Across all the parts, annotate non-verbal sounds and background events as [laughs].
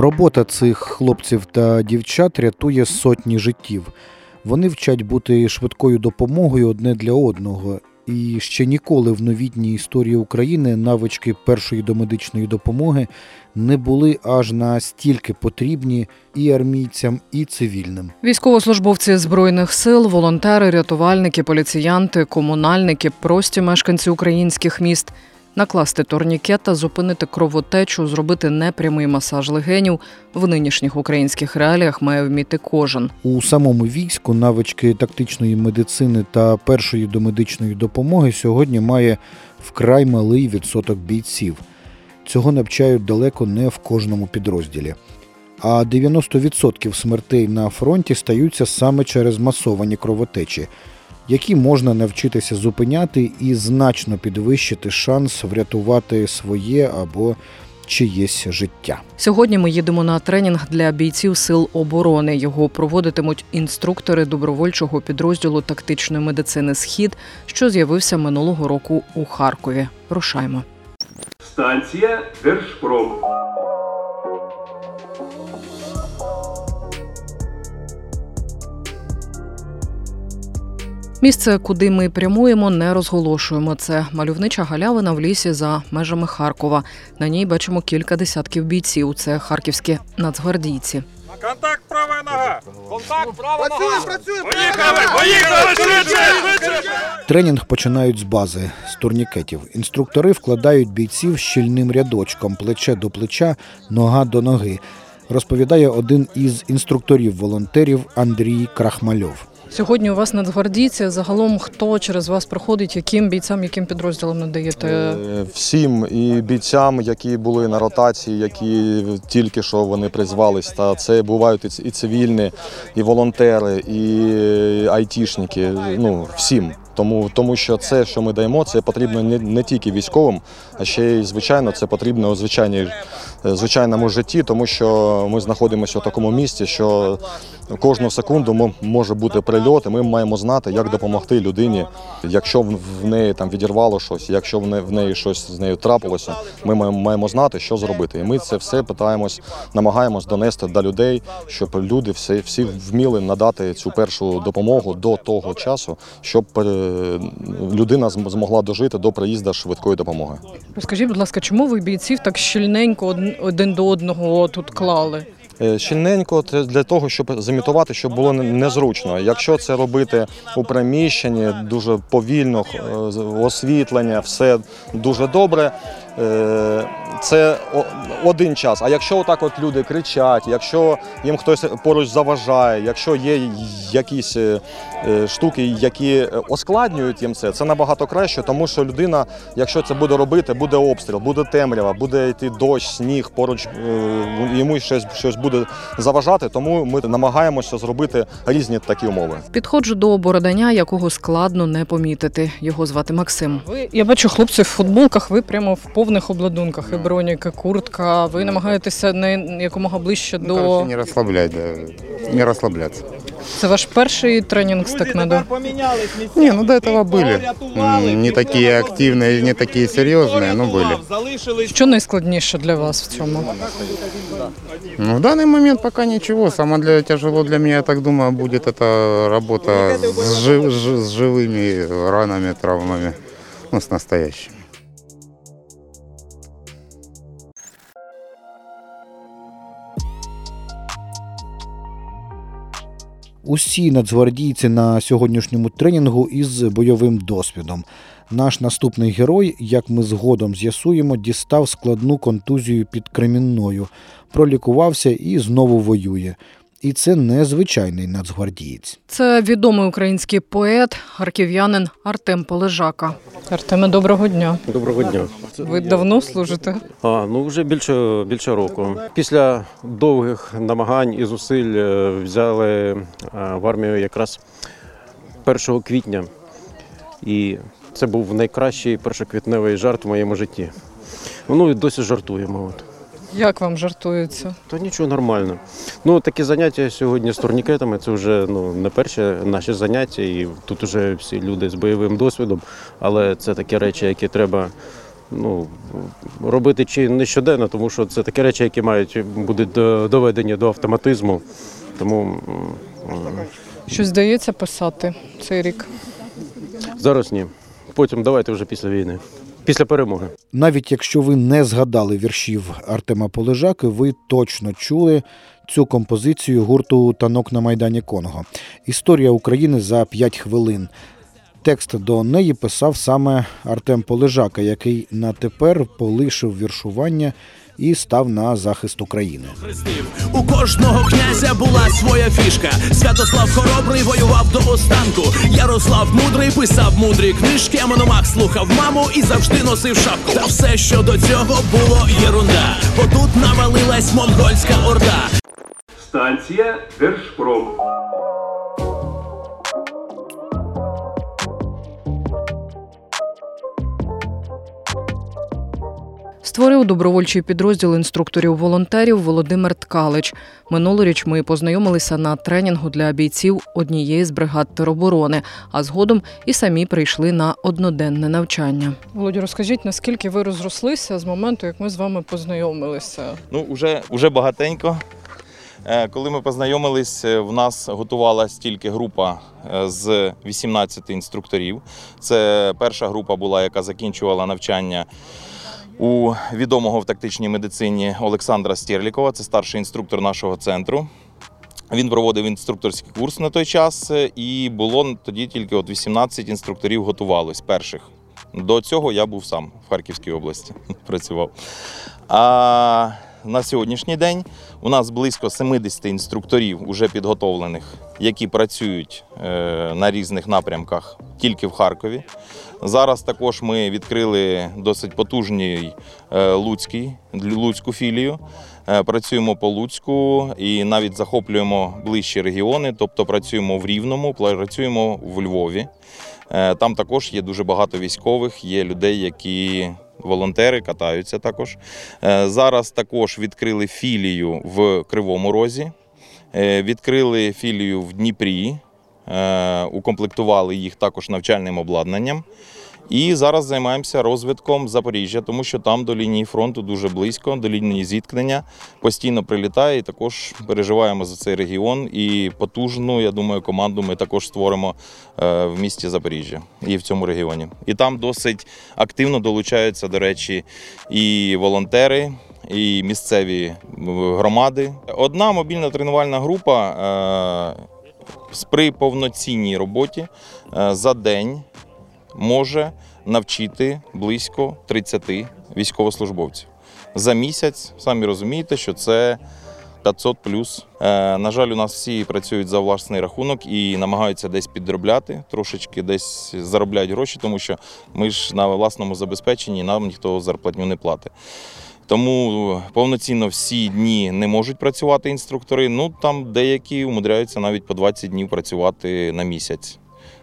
Робота цих хлопців та дівчат рятує сотні життів. Вони вчать бути швидкою допомогою одне для одного. І ще ніколи в новітній історії України навички першої домедичної допомоги не були аж настільки потрібні і армійцям, і цивільним. Військовослужбовці збройних сил, волонтери, рятувальники, поліціянти, комунальники, прості мешканці українських міст. Накласти турнікет та зупинити кровотечу, зробити непрямий масаж легенів в нинішніх українських реаліях має вміти кожен. У самому війську навички тактичної медицини та першої домедичної допомоги сьогодні має вкрай малий відсоток бійців. Цього навчають далеко не в кожному підрозділі. А 90% смертей на фронті стаються саме через масовані кровотечі, які можна навчитися зупиняти і значно підвищити шанс врятувати своє або чиєсь життя. Сьогодні ми їдемо на тренінг для бійців сил оборони. Його проводитимуть інструктори добровольчого підрозділу тактичної медицини Схід, що з'явився минулого року у Харкові. Рушаймо. Станція Держпром. Місце, куди ми прямуємо, не розголошуємо. Це мальовнича галявина в лісі за межами Харкова. На ній бачимо кілька десятків бійців. Це харківські нацгвардійці. Контакт права нога! Контакт права нога! Працюємо, Поїхали! Поїхали! Швидше! Швидше! Тренінг починають з бази з турнікетів. Інструктори вкладають бійців щільним рядочком, плече до плеча, нога до ноги. Розповідає один із інструкторів-волонтерів Андрій Крахмальов. Сьогодні у вас нацгвардійці. Загалом хто через вас проходить, яким бійцям, яким підрозділам надаєте? Е, Всім і бійцям, які були на ротації, які тільки що вони призвались, та це бувають і цивільні, і волонтери, і айтішники. Ну всім. Тому, тому що це, що ми даємо, це потрібно не, не тільки військовим, а ще й звичайно, це потрібно звичайній, звичайному житті, тому що ми знаходимося в такому місці, що кожну секунду мо- може бути прильот, і ми маємо знати, як допомогти людині. Якщо в неї там відірвало щось, якщо в не- в неї щось з нею трапилося, ми маємо, знати, що зробити. І ми це все питаємось, намагаємось донести до людей, щоб люди всі, всі вміли надати цю першу допомогу до того часу, щоб е, людина змогла дожити до приїзду швидкої допомоги. Розкажіть, будь ласка, чому ви бійців так щільненько од- один до одного тут клали? Е, Щільненько для того, щоб замітувати, щоб було незручно. Якщо це робити у приміщенні дуже повільно, е, освітлення, все дуже добре. Е, Це один час. А якщо отак от люди кричать, якщо їм хтось поруч заважає, якщо є якісь е, е, штуки, які ускладнюють їм це, це набагато краще, тому що людина, якщо це буде робити, буде обстріл, буде темрява, буде йти дощ, сніг, поруч йому щось, щось буде заважати. Тому ми намагаємося зробити різні такі умови. Підходжу до бородання, якого складно не помітити. Його звати Максим. Ви я бачу хлопців в футболках. Ви прямо в повних обладунках. І броніка, куртка. Ви намагаєтеся не якомога ближче Ну, короче, до не расслаблять, да. Не расслабляться. це ваш перший тренінг з такмеду. помінялись місця. Не, ну до этого были. М, Не такие активные, не такие серьезные, но были. Залишились. Що найскладніше для вас в цьому? Ну, в данный момент пока ничего. Самое для, тяжело для меня, я так думаю, будет это работа с, жив- ж- с живыми ранами, травмами. Ну, с настоящими. Усі нацгвардійці на сьогоднішньому тренінгу із бойовим досвідом. Наш наступний герой, як ми згодом з'ясуємо, дістав складну контузію під Кремінною, пролікувався і знову воює. І це не звичайний нацгвардієць. Це відомий український поет, харків'янин Артем Полежака. Артеме, доброго дня. Доброго дня. Ви давно служите? А, ну вже більше, більше року. Після довгих намагань і зусиль е, взяли е, в армію якраз 1 квітня. І це був найкращий першоквітневий жарт в моєму житті. Ну і досі жартуємо. От. Як вам жартується? Та нічого нормально. Ну, такі заняття сьогодні з турнікетами це вже ну, не перші наші заняття, і тут вже всі люди з бойовим досвідом, але це такі речі, які треба ну, робити чи не щоденно, тому що це такі речі, які мають бути доведені до автоматизму. Тому Щось здається писати цей рік. зараз ні. Потім давайте вже після війни, після перемоги. Навіть якщо ви не згадали віршів Артема Полежаки, ви точно чули цю композицію гурту Танок на Майдані Конго. Історія України за 5 хвилин. Текст до неї писав саме Артем Полежака, який на тепер полишив віршування і став на захист України. У кожного князя була своя фішка. Святослав Хоробрий воював до останку. Ярослав мудрий писав мудрі книжки, а Мономах слухав маму і завжди носив шапку. Та все, що до цього було єрунда. Бо тут навалилась монгольська орда. Станція Держпром. Створив добровольчий підрозділ інструкторів-волонтерів Володимир Ткалич. Минулоріч ми познайомилися на тренінгу для бійців однієї з бригад тероборони, а згодом і самі прийшли на одноденне навчання. Володю, розкажіть, наскільки ви розрослися з моменту, як ми з вами познайомилися? Ну, вже, вже багатенько. Е, Коли ми познайомились, е, в нас готувалась тільки група е, з 18 інструкторів. Це перша група була, яка закінчувала навчання у відомого в тактичній медицині Олександра Стєрлікова. Це старший інструктор нашого центру. Він проводив інструкторський курс на той час, е, і було тоді тільки от 18 інструкторів готувалось перших. До цього я був сам в Харківській області, [laughs] працював. А на сьогоднішній день у нас близько 70 інструкторів уже підготовлених, які працюють е, на різних напрямках тільки в Харкові. Зараз також ми відкрили досить потужний е, Луцький, Луцьку філію. Е, Працюємо по Луцьку і навіть захоплюємо ближчі регіони, тобто працюємо в Рівному, працюємо в Львові. Там також є дуже багато військових, є людей, які волонтери катаються також. Е, Зараз також відкрили філію в Кривому Розі, е, відкрили філію в Дніпрі, е, укомплектували їх також навчальним обладнанням. І зараз займаємося розвитком Запоріжжя, тому що там до лінії фронту дуже близько, до лінії зіткнення постійно прилітає. І також переживаємо за цей регіон. І потужну, я думаю, команду ми також створимо е, в місті Запоріжжя і в цьому регіоні. І там досить активно долучаються, до речі, і волонтери. І місцеві е, громади. Одна мобільна тренувальна група е, при повноцінній роботі за день може навчити близько 30 військовослужбовців. За місяць, самі розумієте, що це 500 плюс. Е, на жаль, у нас всі працюють за власний рахунок і намагаються десь підробляти, трошечки десь заробляють гроші, тому що ми ж на власному забезпеченні нам ніхто зарплатню не платить. Тому повноцінно всі дні не можуть працювати інструктори. Ну там деякі умудряються навіть по 20 днів працювати на місяць.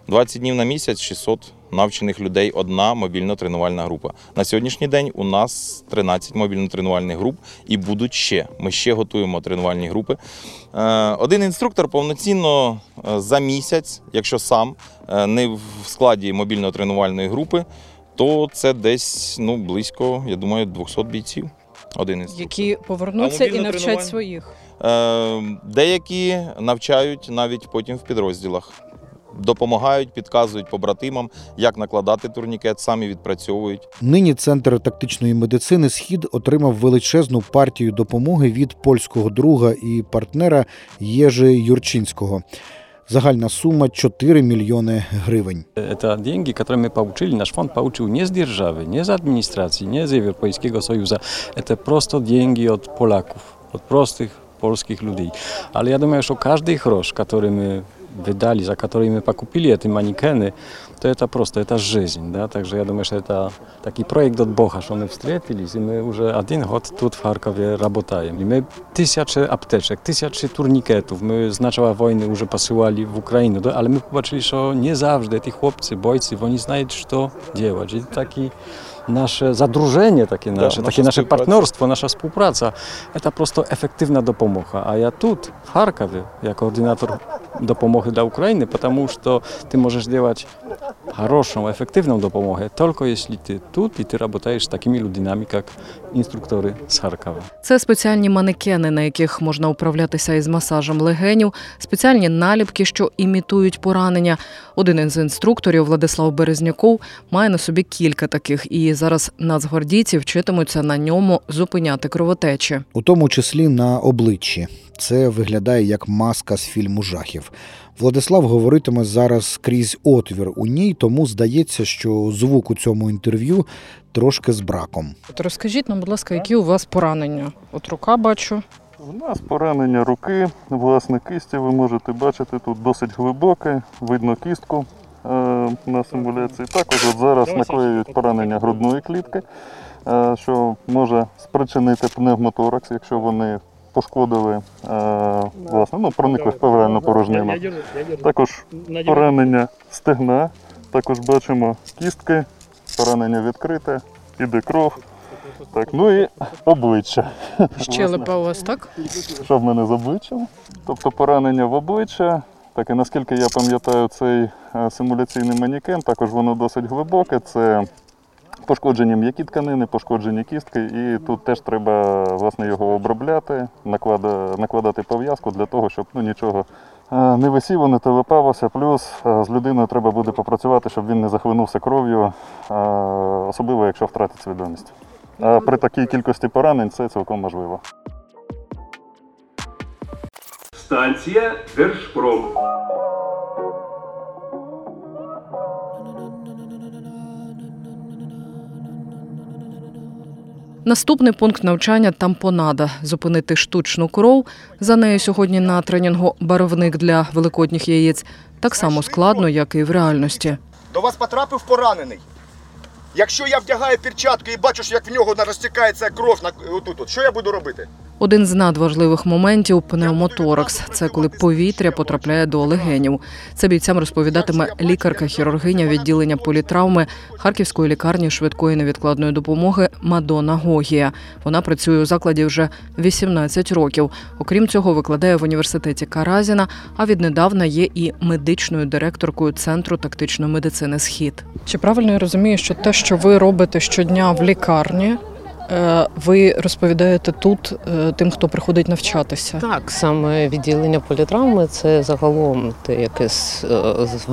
20 днів на місяць 600 навчених людей, одна мобільно-тренувальна група. На сьогоднішній день у нас 13 мобільно-тренувальних груп і будуть ще. Ми ще готуємо тренувальні групи. Е, Один інструктор повноцінно е, за місяць, якщо сам е, не в складі мобільно-тренувальної групи, то це десь ну, близько, я думаю, 200 бійців. Один інструктор. Які повернуться і навчать своїх. Деякі навчають навіть потім в підрозділах Допомагають, підказують побратимам, як накладати турнікет, самі відпрацьовують. Нині центр тактичної медицини Схід отримав величезну партію допомоги від польського друга і партнера Єжи Юрчинського. Загальна сума 4 мільйони гривень. Это деньги, которые мы получили, наш фонд получил не с державы, не из администрации, не из Европейского Союза. Это просто деньги от поляков, от простых польских людей. Але я думаю, что каждый грош, который мы вydali, за который мы покупили эти манекены, то это просто, это жизнь. Да? Также я думаю, что это такой проект от Бога, что мы встретились, и мы уже один год тут в Харькове работаем. И мы тысячи аптечек, тысячи турникetów, my z начала wojny już posyłali w Ukrainę, do- ale my zobaczyli, że nie zawsze ci chłopcy, bojcy, oni znają, co działać. I taki nasze zadrużenie, takie nasze, nasza takie nasze współpraca. partnerstwo, nasza współpraca, to prosto efektywna dopomoga. A ja tu, w Charkowie, jako koordynator dopomogi dla Ukrainy, потому что ты можешь делать хорошую, эффективную допомогу, только если ты тут и ты работаешь с такими людьми, как инструкторы с Харкова. Це спеціальні манекени, на яких можна управлятися із масажем легенів, спеціальні наліпки, що імітують поранення. Один із інструкторів Владислав Березняков має на собі кілька таких, і зараз нацгвардійці вчитимуться на ньому зупиняти кровотечі. у тому числі на обличчі. Це виглядає як маска з фільму жахів. Владислав говоритиме зараз крізь отвір у ній, тому здається, що звук у цьому інтерв'ю трошки з браком. От розкажіть нам, будь ласка, які у вас поранення? От рука бачу. У нас поранення руки, власне, кисті ви можете бачити тут досить глибоке, видно кістку е, на симуляції. Також от зараз наклеюють поранення грудної клітки, е, що може спричинити пневмоторакс, якщо вони пошкодили, е, власне, ну, проникли в певельну порожнину. Також поранення стегна, також бачимо кістки, поранення відкрите, іде кров. Так, ну і обличчя. Щелепа у вас так? Що в мене з обличчям? Тобто поранення в обличчя. Так і наскільки я пам'ятаю, цей е, симуляційний манікен, також воно досить глибоке. Це пошкоджені м'які тканини, пошкоджені кістки, і тут теж треба власне його обробляти, накладати пов'язку для того, щоб ну, нічого е, не висіло, не телепалося. Плюс е, з людиною треба буде попрацювати, щоб він не захлинувся кров'ю, е, особливо якщо втратить свідомість. А при такій кількості поранень це цілком можливо. Станція Держпром. Наступний пункт навчання тампонада зупинити штучну кров. За нею сьогодні на тренінгу барвник для великодніх яєць так само складно, як і в реальності. До вас потрапив поранений. Якщо я вдягаю перчатки і бачу, як в нього розтікається кров на отут, от, що я буду робити? Один з надважливих моментів пневмоторакс це коли повітря потрапляє до легенів. Це бійцям розповідатиме лікарка-хірургиня відділення політравми Харківської лікарні швидкої невідкладної допомоги Мадона Гогія. Вона працює у закладі вже 18 років. Окрім цього, викладає в університеті Каразіна, а віднедавна є і медичною директоркою центру тактичної медицини Схід. Чи правильно я розумію, що те, що ви робите щодня в лікарні, ви розповідаєте тут е, тим, хто приходить навчатися? Так, саме відділення політравми це загалом те, яке е,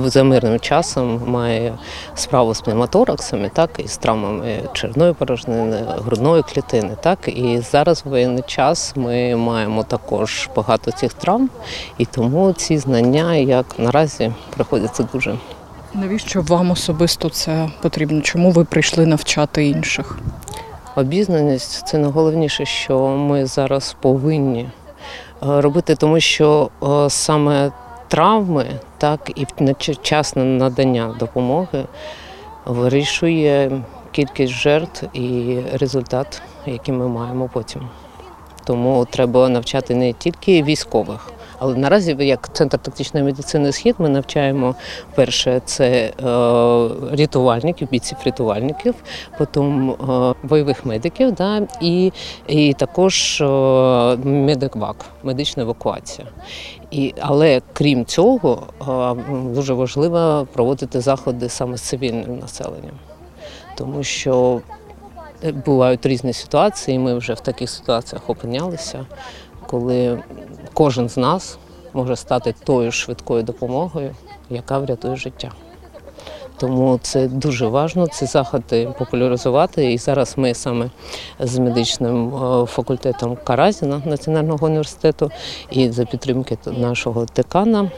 за мирним часом має справу з пневмотораксами, так і з травмами червної порожнини, грудної клітини. Так і зараз в воєнний час ми маємо також багато цих травм, і тому ці знання, як наразі, приходяться дуже. Навіщо вам особисто це потрібно? Чому ви прийшли навчати інших? Обізнаність це найголовніше, що ми зараз повинні е, робити, тому що е, саме травми, так і вчасне надання допомоги вирішує кількість жертв і результат, який ми маємо потім. Тому треба навчати не тільки військових. Але наразі, як центр тактичної медицини Схід, ми навчаємо перше це е, рятувальників, бійців рятувальників, потім е, бойових медиків, да, і, і також е, медиквак, медична евакуація. І, але крім цього, дуже важливо проводити заходи саме з цивільним населенням, тому що бувають різні ситуації, ми вже в таких ситуаціях опинялися, коли кожен з нас може стати тою швидкою допомогою, яка врятує життя. Тому це дуже важливо, ці заходи популяризувати. І зараз ми саме з медичним е, факультетом Каразіна Національного університету і за підтримки нашого декана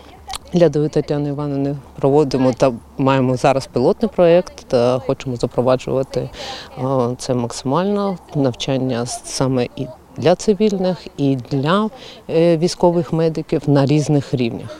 Лядової Тетяни Івановни проводимо та маємо зараз пілотний проєкт та хочемо запроваджувати е, це максимально навчання саме і для цивільних, і для е, військових медиків на різних рівнях.